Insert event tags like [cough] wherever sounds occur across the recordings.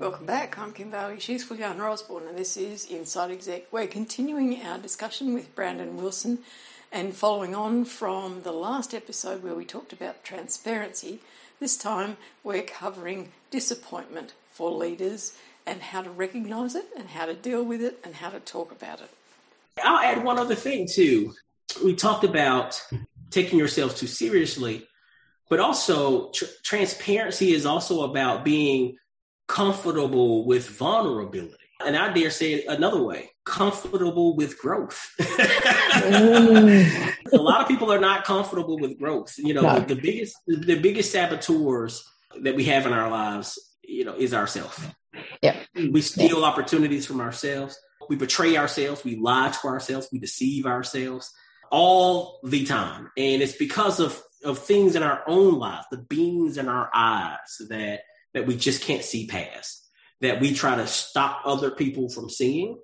Welcome back. I'm Kim Bailey. She's Fuliana Osborne, and this is Inside Exec. We're continuing our discussion with Brandon Wilson, and following on from the last episode where we talked about transparency, this time we're covering disappointment for leaders and how to recognise it, and how to deal with it, and how to talk about it. I'll add one other thing too. We talked about taking yourself too seriously, but also tr- transparency is also about being comfortable with vulnerability. And I dare say it another way comfortable with growth. mm. [laughs] A lot of people are not comfortable with growth. You know, no. the, biggest the biggest saboteurs that we have in our lives, you know, is ourselves. Yeah. We steal yeah. opportunities from ourselves. We betray ourselves. We lie to ourselves. We deceive ourselves all the time. And it's because of, of things in our own lives, the beams in our eyes that that we just can't see past, that we try to stop other people from seeing,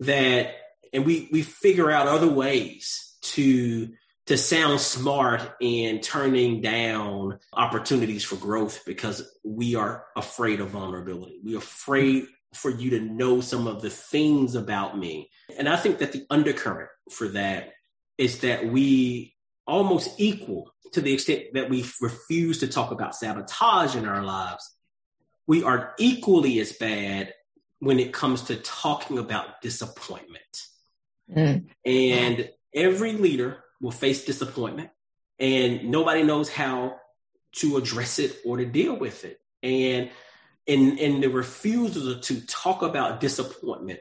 that and we we figure out other ways to to sound smart in turning down opportunities for growth because we are afraid of vulnerability. We're afraid for you to know some of the things about me. And I think that the undercurrent for that is that we almost equal to the extent that we refuse to talk about sabotage in our lives we are equally as bad when it comes to talking about disappointment. Mm. And every leader will face disappointment, and nobody knows how to address it or to deal with it. And in, in the refusal to talk about disappointment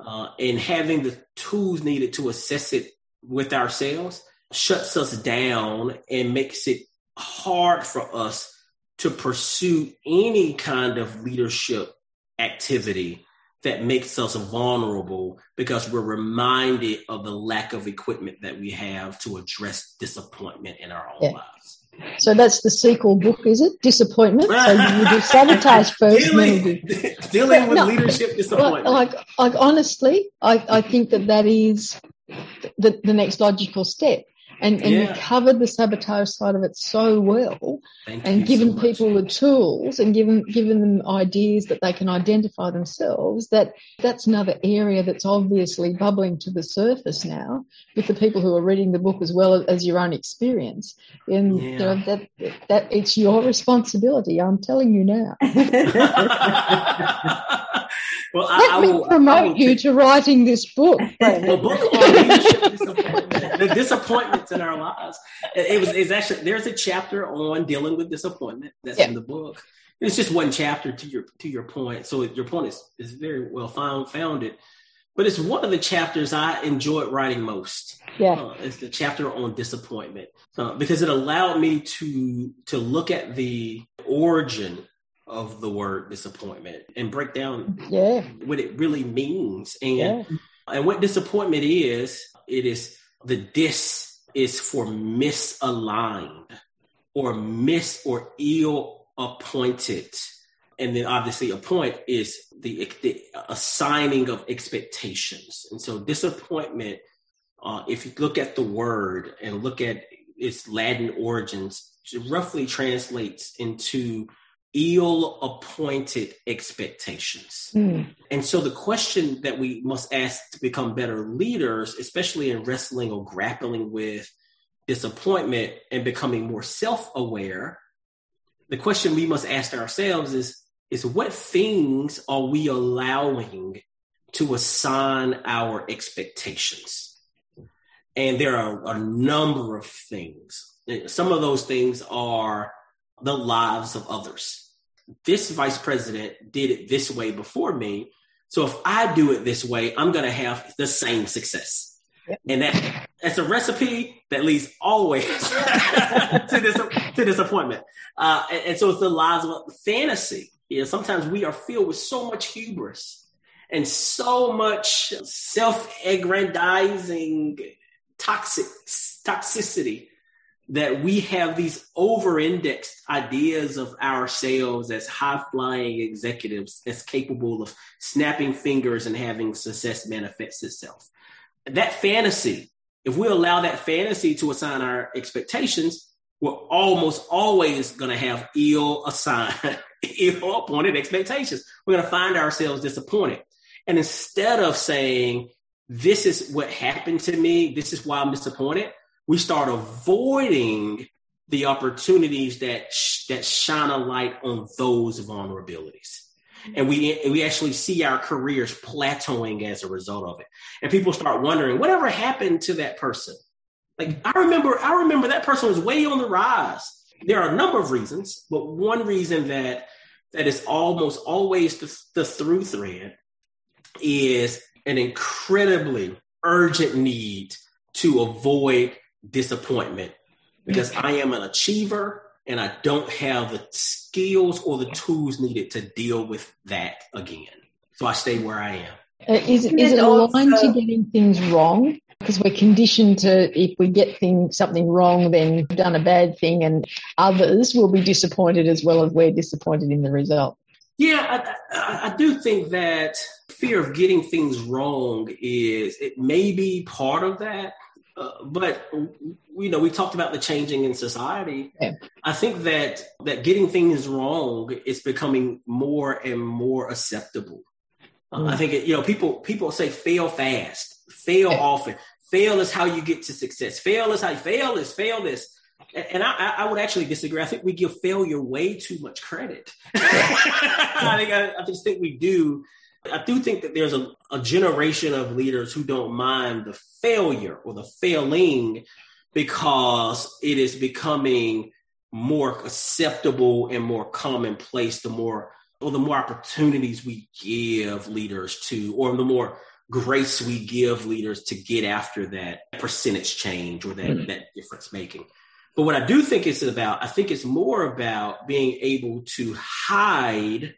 uh, and having the tools needed to assess it with ourselves shuts us down and makes it hard for us to pursue any kind of leadership activity that makes us vulnerable because we're reminded of the lack of equipment that we have to address disappointment in our own yeah. lives. So that's the sequel book, is it? Disappointment. So you do [laughs] sabotage first, dealing, [laughs] dealing with no, leadership disappointment. Like, like honestly, I, I think that that is the, the next logical step and, and yeah. you covered the sabotage side of it so well Thank and given so people the tools and given given them ideas that they can identify themselves that that's another area that's obviously bubbling to the surface now with the people who are reading the book as well as your own experience and yeah. you know that that it's your responsibility i'm telling you now [laughs] [laughs] well, I, Let I me will, promote will you to writing this book. [laughs] book leadership disappointment, in our lives. It was it's actually there's a chapter on dealing with disappointment that's yeah. in the book. It's just one chapter to your to your point. So your point is is very well found founded. But it's one of the chapters I enjoyed writing most. Yeah, uh, it's the chapter on disappointment uh, because it allowed me to to look at the origin of the word disappointment and break down yeah. what it really means. And yeah. and what disappointment is, it is the dis is for misaligned or mis or ill appointed. And then obviously a point is the, the assigning of expectations. And so disappointment, uh, if you look at the word and look at its Latin origins, it roughly translates into ill appointed expectations. Mm. And so the question that we must ask to become better leaders, especially in wrestling or grappling with disappointment and becoming more self aware, the question we must ask ourselves is, is what things are we allowing to assign our expectations? And there are a number of things. Some of those things are the lives of others. This vice president did it this way before me. So if I do it this way, I'm going to have the same success. Yep. And that that's a recipe that leads always [laughs] to this to disappointment. Uh, and, and, so it's the lies of fantasy. You know, sometimes we are filled with so much hubris and so much self-aggrandizing toxic toxicity that we have these over-indexed ideas of ourselves as high-flying executives as capable of snapping fingers and having success manifest itself that fantasy if we allow that fantasy to assign our expectations we're almost always going to have ill assigned [laughs] ill appointed expectations. We're going to find ourselves disappointed. And instead of saying, this is what happened to me, this is why I'm disappointed, we start avoiding the opportunities that sh- that shine a light on those vulnerabilities. And we we actually see our careers plateauing as a result of it. And people start wondering, whatever happened to that person? Like I remember, I remember that person was way on the rise. There are a number of reasons, but one reason that that is almost always the, the through thread is an incredibly urgent need to avoid disappointment because I am an achiever and I don't have the skills or the tools needed to deal with that again. So I stay where I am. Uh, is, is it aligned to getting things wrong? Because we're conditioned to, if we get things, something wrong, then we've done a bad thing, and others will be disappointed as well as we're disappointed in the result. Yeah, I, I, I do think that fear of getting things wrong is it may be part of that. Uh, but you know, we talked about the changing in society. Yeah. I think that that getting things wrong is becoming more and more acceptable. Uh, mm. I think it, you know people people say fail fast, fail yeah. often. Fail is how you get to success. Fail is how you fail is fail is. And I, I would actually disagree. I think we give failure way too much credit. [laughs] I think I, I just think we do I do think that there's a, a generation of leaders who don't mind the failure or the failing because it is becoming more acceptable and more commonplace the more or the more opportunities we give leaders to or the more grace we give leaders to get after that percentage change or that, mm-hmm. that difference making but what i do think it's about i think it's more about being able to hide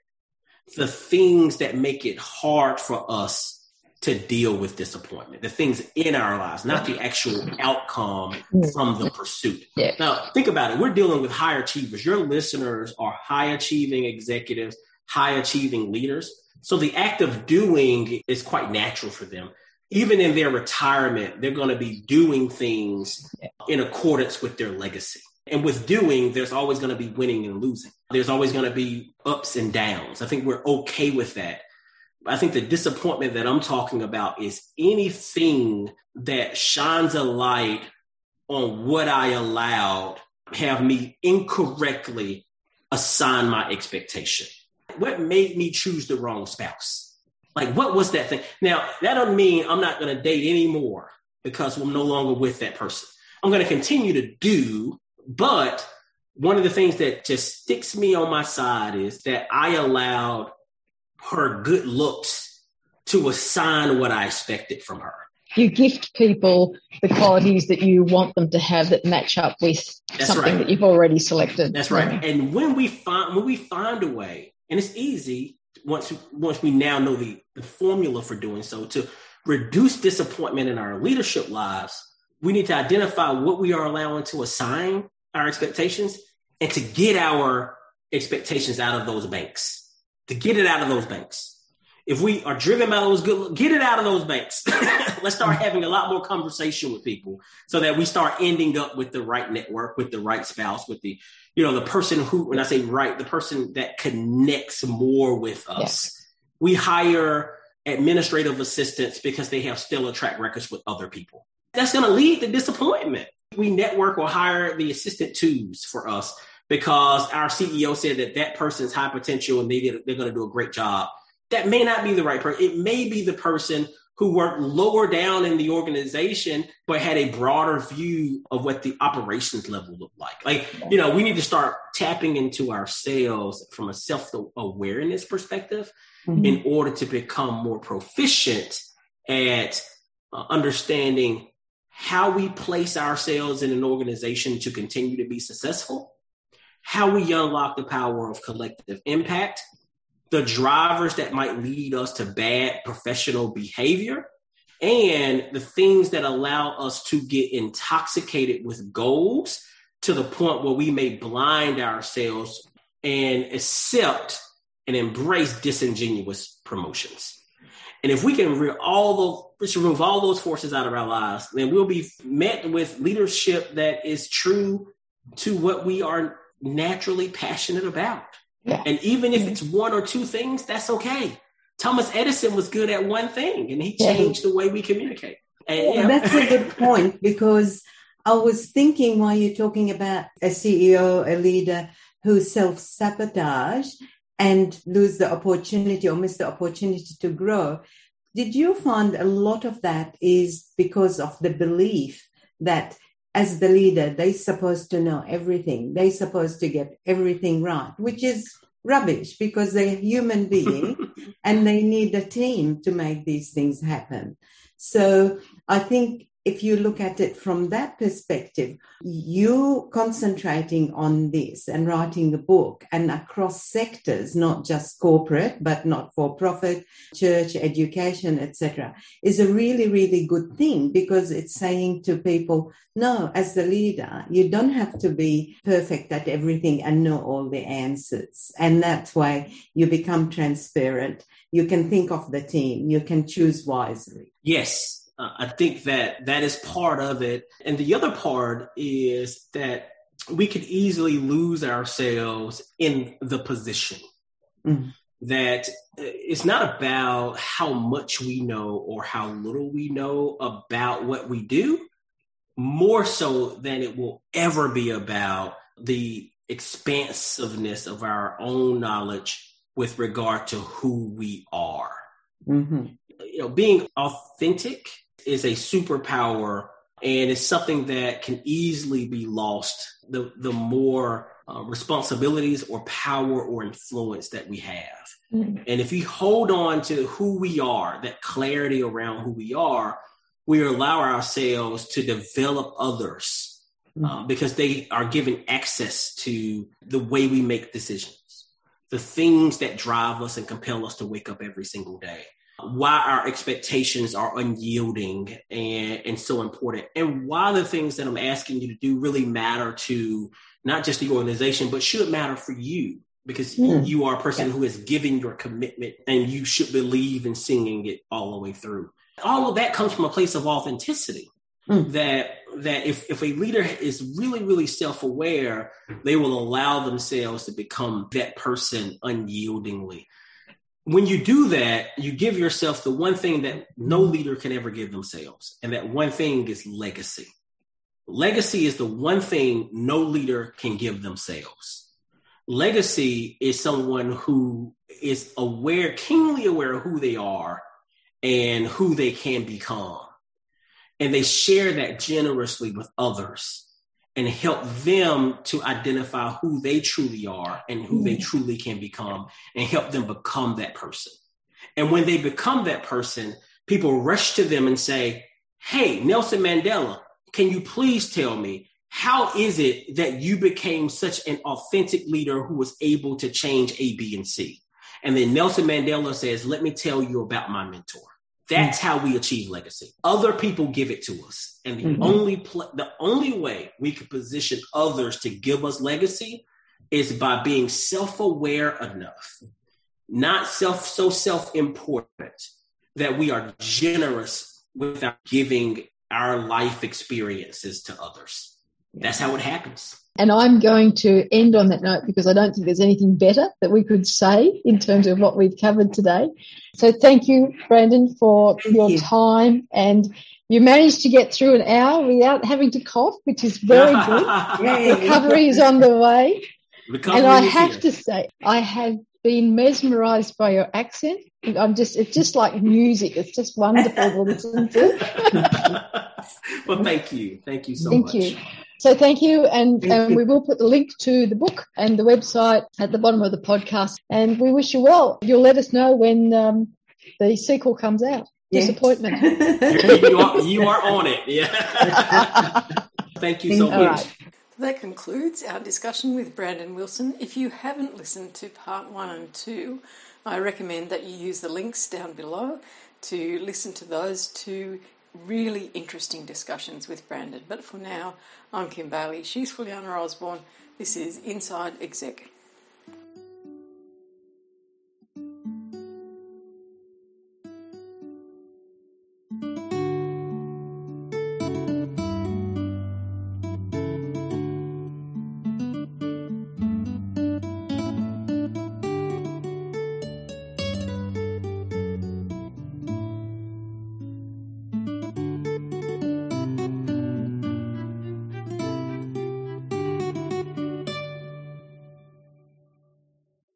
the things that make it hard for us to deal with disappointment, the things in our lives, not the actual outcome from the pursuit. Yeah. Now, think about it. We're dealing with high achievers. Your listeners are high achieving executives, high achieving leaders. So the act of doing is quite natural for them. Even in their retirement, they're going to be doing things in accordance with their legacy. And with doing, there's always going to be winning and losing. There's always going to be ups and downs. I think we're okay with that. I think the disappointment that I'm talking about is anything that shines a light on what I allowed have me incorrectly assign my expectation. What made me choose the wrong spouse? Like, what was that thing? Now, that doesn't mean I'm not going to date anymore because I'm no longer with that person. I'm going to continue to do but one of the things that just sticks me on my side is that I allowed her good looks to assign what I expected from her. You gift people the qualities that you want them to have that match up with That's something right. that you've already selected. That's right. And when we find when we find a way, and it's easy once once we now know the, the formula for doing so to reduce disappointment in our leadership lives, we need to identify what we are allowing to assign our expectations and to get our expectations out of those banks, to get it out of those banks. If we are driven by those good, get it out of those banks. [laughs] Let's start having a lot more conversation with people so that we start ending up with the right network, with the right spouse, with the, you know, the person who, when I say right, the person that connects more with us. We hire administrative assistants because they have stellar track records with other people. That's going to lead to disappointment. We network or hire the assistant twos for us because our CEO said that that person's high potential and they did, they're going to do a great job. That may not be the right person. It may be the person who worked lower down in the organization but had a broader view of what the operations level looked like. Like, you know, we need to start tapping into our sales from a self-awareness perspective mm-hmm. in order to become more proficient at uh, understanding how we place ourselves in an organization to continue to be successful, how we unlock the power of collective impact, the drivers that might lead us to bad professional behavior, and the things that allow us to get intoxicated with goals to the point where we may blind ourselves and accept and embrace disingenuous promotions. And if we can re- all those, remove all those forces out of our lives, then we'll be met with leadership that is true to what we are naturally passionate about. Yeah. And even if it's one or two things, that's okay. Thomas Edison was good at one thing and he changed yeah. the way we communicate. And, yeah. That's a good point because I was thinking while you're talking about a CEO, a leader who self sabotage and lose the opportunity or miss the opportunity to grow. Did you find a lot of that is because of the belief that as the leader, they're supposed to know everything. They're supposed to get everything right, which is rubbish because they're human beings [laughs] and they need a team to make these things happen. So I think if you look at it from that perspective, you concentrating on this and writing the book and across sectors, not just corporate, but not for profit, church, education, etc., is a really, really good thing because it's saying to people, no, as the leader, you don't have to be perfect at everything and know all the answers. And that's why you become transparent. You can think of the team. You can choose wisely. Yes, uh, I think that that is part of it. And the other part is that we could easily lose ourselves in the position. Mm. That uh, it's not about how much we know or how little we know about what we do, more so than it will ever be about the expansiveness of our own knowledge with regard to who we are. Mm-hmm. You know, being authentic is a superpower and it's something that can easily be lost the, the more uh, responsibilities or power or influence that we have. Mm-hmm. And if we hold on to who we are, that clarity around who we are, we allow ourselves to develop others uh, mm-hmm. because they are given access to the way we make decisions, the things that drive us and compel us to wake up every single day why our expectations are unyielding and, and so important, and why the things that I'm asking you to do really matter to not just the organization, but should matter for you because mm. you are a person yeah. has given your commitment and you should believe in singing it all the way through. All of that comes from a place of authenticity. Mm. That that if, if a leader is really, really self-aware, they will allow themselves to become that person unyieldingly when you do that, you give yourself the one thing that no leader can ever give themselves. And that one thing is legacy. Legacy is the one thing no leader can give themselves. Legacy is someone who is aware, keenly aware of who they are and who they can become. And they share that generously with others and help them to identify who they truly are and who they hmm. truly can become and help them become that person. And when they become that person, people rush to them and say, Hey, Nelson Mandela, can you please tell me how is it that you became such an authentic leader who was able to change A, B, and C? And then Nelson Mandela says, Let me tell you about my mentor. That's mm-hmm. how we achieve legacy. Other people give it to us. And the mm-hmm. only pl- the only way we can position others to give us legacy is by being self-aware enough, not self so self-important that we are generous without giving our life experiences to others. That's how it happens. And I'm going to end on that note because I don't think there's anything better that we could say in terms of what we've covered today. So thank you, Brandon, for thank your you. time. And you managed to get through an hour without having to cough, which is very [laughs] good. Recovery is on the way. Recovery and I have here. to say, I have been mesmerized by your accent. I'm just, it's just like music. It's just wonderful to listen to. [laughs] well, thank you. Thank you so thank much. Thank you. So thank you. And um, we will put the link to the book and the website at the bottom of the podcast. And we wish you well. You'll let us know when um, the sequel comes out. Yes. Disappointment. [laughs] you, are, you, are, on it. Yeah. [laughs] thank you so All much. Right. That concludes our discussion with Brandon Wilson. If you haven't listened to part one and two, I recommend that you use the links down below to listen to those two really interesting discussions with Brandon. But for now, I'm Kim Bailey. She's Fuliana Osborne. This is Inside Exec.